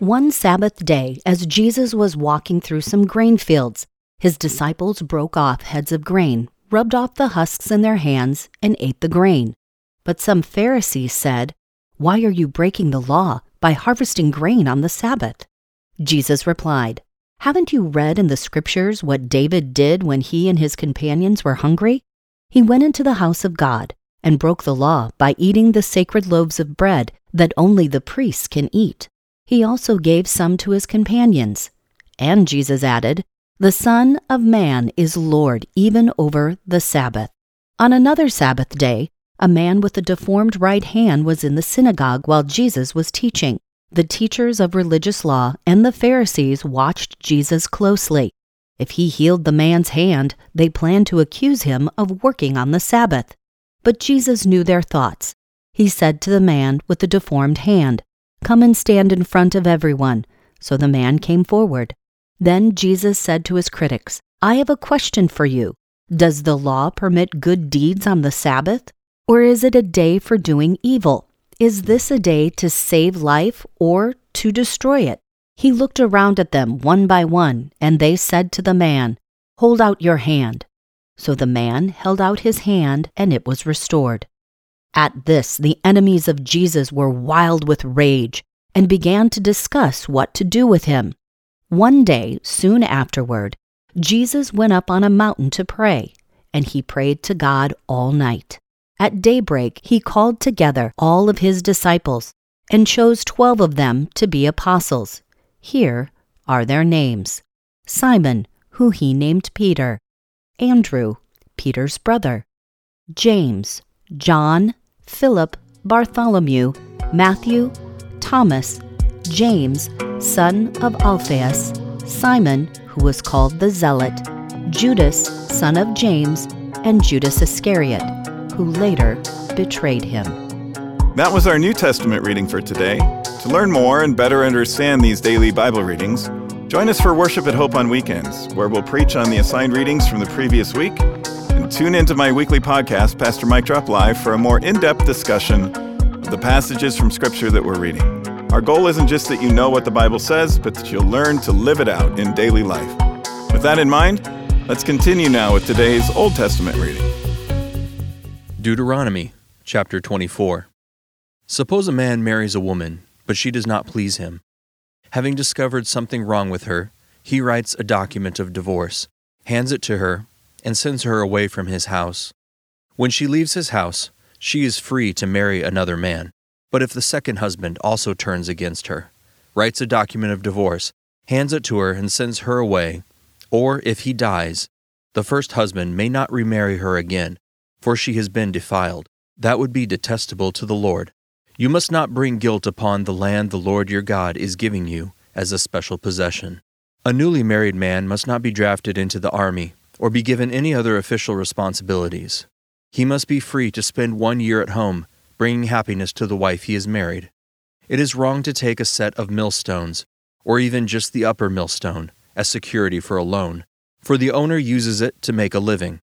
One Sabbath day, as Jesus was walking through some grain fields, his disciples broke off heads of grain, rubbed off the husks in their hands, and ate the grain. But some Pharisees said, Why are you breaking the law by harvesting grain on the Sabbath? Jesus replied, Haven't you read in the Scriptures what David did when he and his companions were hungry? He went into the house of God and broke the law by eating the sacred loaves of bread that only the priests can eat. He also gave some to his companions. And Jesus added, The Son of Man is Lord even over the Sabbath. On another Sabbath day, a man with a deformed right hand was in the synagogue while Jesus was teaching. The teachers of religious law and the Pharisees watched Jesus closely. If he healed the man's hand, they planned to accuse him of working on the Sabbath. But Jesus knew their thoughts. He said to the man with the deformed hand, Come and stand in front of everyone. So the man came forward. Then Jesus said to his critics, I have a question for you. Does the law permit good deeds on the Sabbath? Or is it a day for doing evil? Is this a day to save life or to destroy it? He looked around at them one by one, and they said to the man, Hold out your hand. So the man held out his hand, and it was restored. At this, the enemies of Jesus were wild with rage and began to discuss what to do with him. One day, soon afterward, Jesus went up on a mountain to pray, and he prayed to God all night. At daybreak, he called together all of his disciples and chose twelve of them to be apostles. Here are their names Simon, who he named Peter Andrew, Peter's brother, James, John, Philip, Bartholomew, Matthew, Thomas, James, son of Alphaeus, Simon, who was called the Zealot, Judas, son of James, and Judas Iscariot, who later betrayed him. That was our New Testament reading for today. To learn more and better understand these daily Bible readings, Join us for Worship at Hope on weekends, where we'll preach on the assigned readings from the previous week. Tune into my weekly podcast, Pastor Mike Drop Live, for a more in depth discussion of the passages from Scripture that we're reading. Our goal isn't just that you know what the Bible says, but that you'll learn to live it out in daily life. With that in mind, let's continue now with today's Old Testament reading. Deuteronomy chapter 24. Suppose a man marries a woman, but she does not please him. Having discovered something wrong with her, he writes a document of divorce, hands it to her, and sends her away from his house. When she leaves his house, she is free to marry another man. But if the second husband also turns against her, writes a document of divorce, hands it to her, and sends her away, or if he dies, the first husband may not remarry her again, for she has been defiled. That would be detestable to the Lord. You must not bring guilt upon the land the Lord your God is giving you as a special possession. A newly married man must not be drafted into the army or be given any other official responsibilities. He must be free to spend one year at home, bringing happiness to the wife he has married. It is wrong to take a set of millstones, or even just the upper millstone, as security for a loan, for the owner uses it to make a living.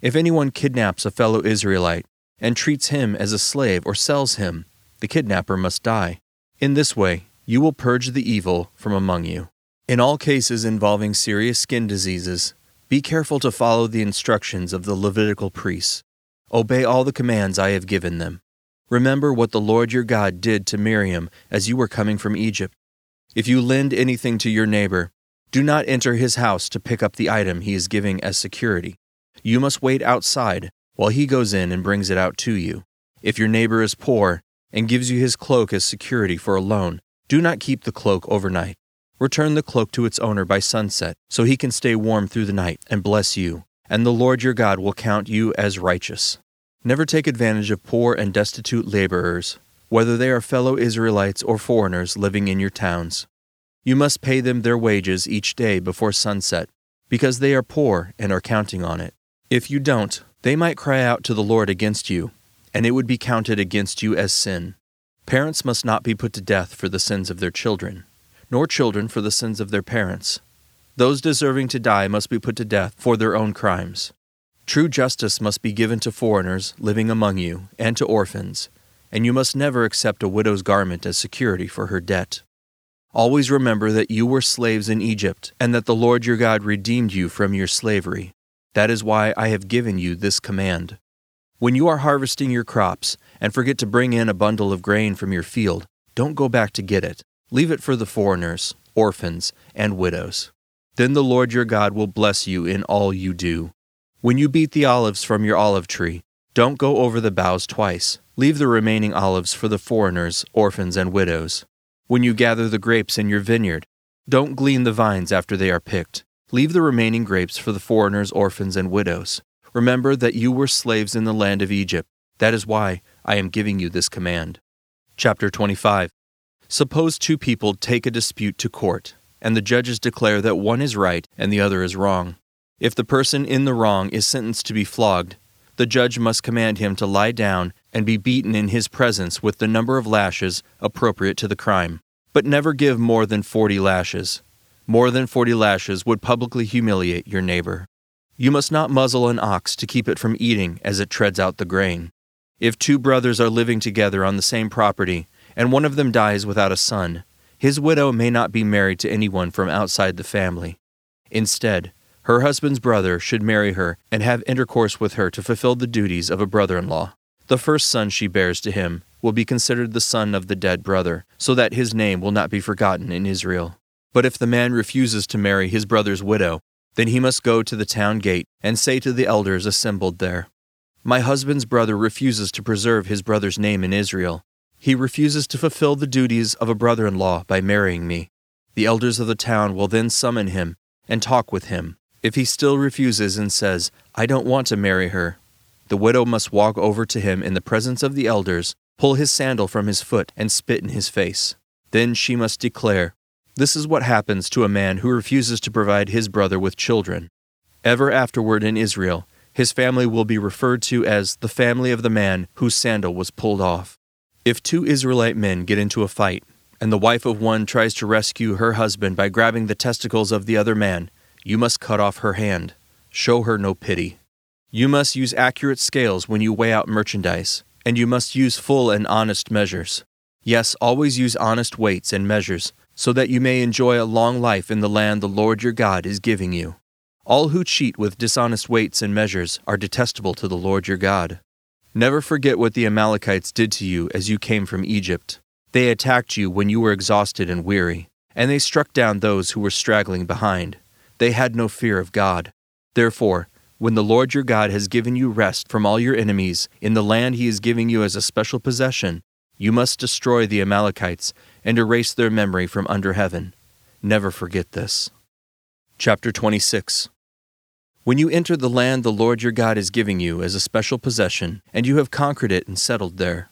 If anyone kidnaps a fellow Israelite and treats him as a slave or sells him, the kidnapper must die. In this way, you will purge the evil from among you. In all cases involving serious skin diseases, be careful to follow the instructions of the Levitical priests. Obey all the commands I have given them. Remember what the Lord your God did to Miriam as you were coming from Egypt. If you lend anything to your neighbor, do not enter his house to pick up the item he is giving as security. You must wait outside while he goes in and brings it out to you. If your neighbor is poor, and gives you his cloak as security for a loan, do not keep the cloak overnight. Return the cloak to its owner by sunset, so he can stay warm through the night and bless you, and the Lord your God will count you as righteous. Never take advantage of poor and destitute laborers, whether they are fellow Israelites or foreigners living in your towns. You must pay them their wages each day before sunset, because they are poor and are counting on it. If you don't, they might cry out to the Lord against you, and it would be counted against you as sin. Parents must not be put to death for the sins of their children, nor children for the sins of their parents. Those deserving to die must be put to death for their own crimes. True justice must be given to foreigners living among you and to orphans, and you must never accept a widow's garment as security for her debt. Always remember that you were slaves in Egypt, and that the Lord your God redeemed you from your slavery. That is why I have given you this command. When you are harvesting your crops and forget to bring in a bundle of grain from your field, don't go back to get it. Leave it for the foreigners, orphans, and widows. Then the Lord your God will bless you in all you do. When you beat the olives from your olive tree, don't go over the boughs twice. Leave the remaining olives for the foreigners, orphans, and widows. When you gather the grapes in your vineyard, don't glean the vines after they are picked. Leave the remaining grapes for the foreigners, orphans, and widows. Remember that you were slaves in the land of Egypt. That is why I am giving you this command. Chapter 25 Suppose two people take a dispute to court and the judges declare that one is right and the other is wrong. If the person in the wrong is sentenced to be flogged, the judge must command him to lie down and be beaten in his presence with the number of lashes appropriate to the crime, but never give more than forty lashes. More than forty lashes would publicly humiliate your neighbor. You must not muzzle an ox to keep it from eating as it treads out the grain. If two brothers are living together on the same property, and one of them dies without a son, his widow may not be married to anyone from outside the family. Instead, her husband's brother should marry her and have intercourse with her to fulfill the duties of a brother in law. The first son she bears to him will be considered the son of the dead brother, so that his name will not be forgotten in Israel. But if the man refuses to marry his brother's widow, then he must go to the town gate and say to the elders assembled there, My husband's brother refuses to preserve his brother's name in Israel. He refuses to fulfill the duties of a brother in law by marrying me. The elders of the town will then summon him and talk with him. If he still refuses and says, I don't want to marry her, the widow must walk over to him in the presence of the elders, pull his sandal from his foot, and spit in his face. Then she must declare, This is what happens to a man who refuses to provide his brother with children. Ever afterward in Israel, his family will be referred to as the family of the man whose sandal was pulled off. If two Israelite men get into a fight, and the wife of one tries to rescue her husband by grabbing the testicles of the other man, you must cut off her hand. Show her no pity. You must use accurate scales when you weigh out merchandise, and you must use full and honest measures. Yes, always use honest weights and measures, so that you may enjoy a long life in the land the Lord your God is giving you. All who cheat with dishonest weights and measures are detestable to the Lord your God. Never forget what the Amalekites did to you as you came from Egypt. They attacked you when you were exhausted and weary, and they struck down those who were straggling behind. They had no fear of God. Therefore, when the Lord your God has given you rest from all your enemies in the land he is giving you as a special possession, you must destroy the Amalekites and erase their memory from under heaven. Never forget this. Chapter 26 when you enter the land the Lord your God is giving you as a special possession, and you have conquered it and settled there,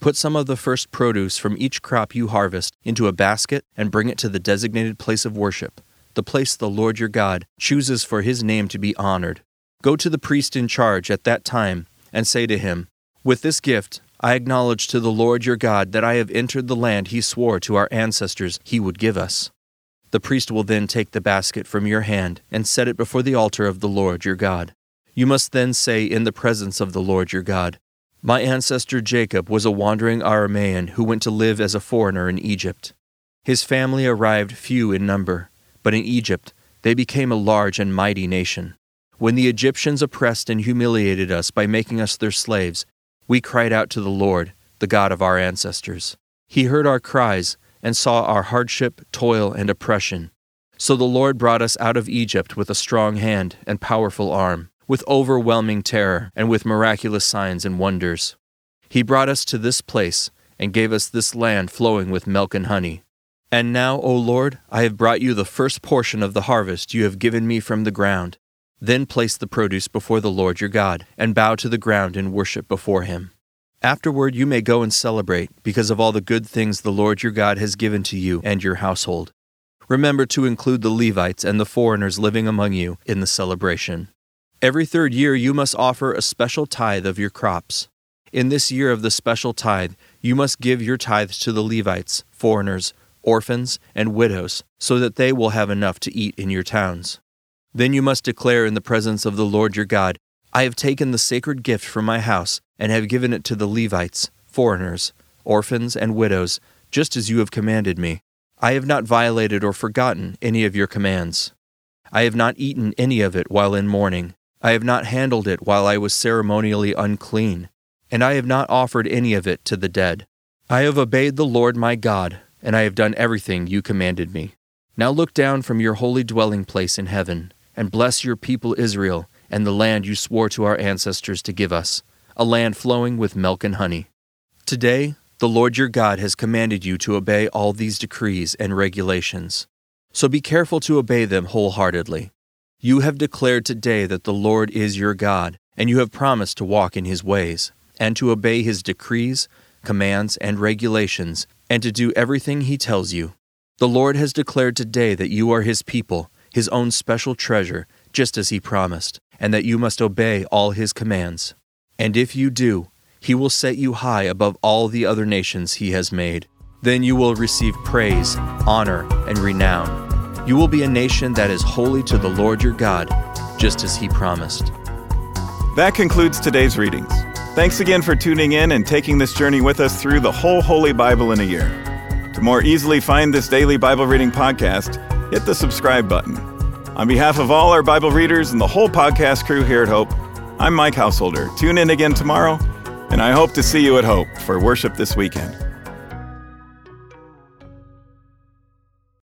put some of the first produce from each crop you harvest into a basket and bring it to the designated place of worship, the place the Lord your God chooses for his name to be honored. Go to the priest in charge at that time and say to him, With this gift, I acknowledge to the Lord your God that I have entered the land he swore to our ancestors he would give us. The priest will then take the basket from your hand and set it before the altar of the Lord your God. You must then say in the presence of the Lord your God, My ancestor Jacob was a wandering Aramean who went to live as a foreigner in Egypt. His family arrived few in number, but in Egypt they became a large and mighty nation. When the Egyptians oppressed and humiliated us by making us their slaves, we cried out to the Lord, the God of our ancestors. He heard our cries and saw our hardship, toil, and oppression. So the Lord brought us out of Egypt with a strong hand and powerful arm, with overwhelming terror, and with miraculous signs and wonders. He brought us to this place and gave us this land flowing with milk and honey. And now, O Lord, I have brought you the first portion of the harvest you have given me from the ground. Then place the produce before the Lord your God, and bow to the ground in worship before him. Afterward, you may go and celebrate because of all the good things the Lord your God has given to you and your household. remember to include the Levites and the foreigners living among you in the celebration. Every third year you must offer a special tithe of your crops. In this year of the special tithe, you must give your tithes to the Levites, foreigners, orphans, and widows, so that they will have enough to eat in your towns. Then you must declare in the presence of the Lord your God, I have taken the sacred gift from my house and have given it to the Levites, foreigners, orphans, and widows, just as you have commanded me. I have not violated or forgotten any of your commands. I have not eaten any of it while in mourning. I have not handled it while I was ceremonially unclean, and I have not offered any of it to the dead. I have obeyed the Lord my God, and I have done everything you commanded me. Now look down from your holy dwelling place in heaven, and bless your people Israel and the land you swore to our ancestors to give us, a land flowing with milk and honey. Today, the Lord your God has commanded you to obey all these decrees and regulations. So be careful to obey them wholeheartedly. You have declared today that the Lord is your God, and you have promised to walk in his ways, and to obey his decrees, commands, and regulations, and to do everything he tells you. The Lord has declared today that you are his people, his own special treasure, just as he promised, and that you must obey all his commands. And if you do, he will set you high above all the other nations he has made. Then you will receive praise, honor, and renown you will be a nation that is holy to the Lord your God, just as he promised. That concludes today's readings. Thanks again for tuning in and taking this journey with us through the whole Holy Bible in a year. To more easily find this daily Bible reading podcast, hit the subscribe button. On behalf of all our Bible readers and the whole podcast crew here at Hope, I'm Mike Householder. Tune in again tomorrow, and I hope to see you at Hope for worship this weekend.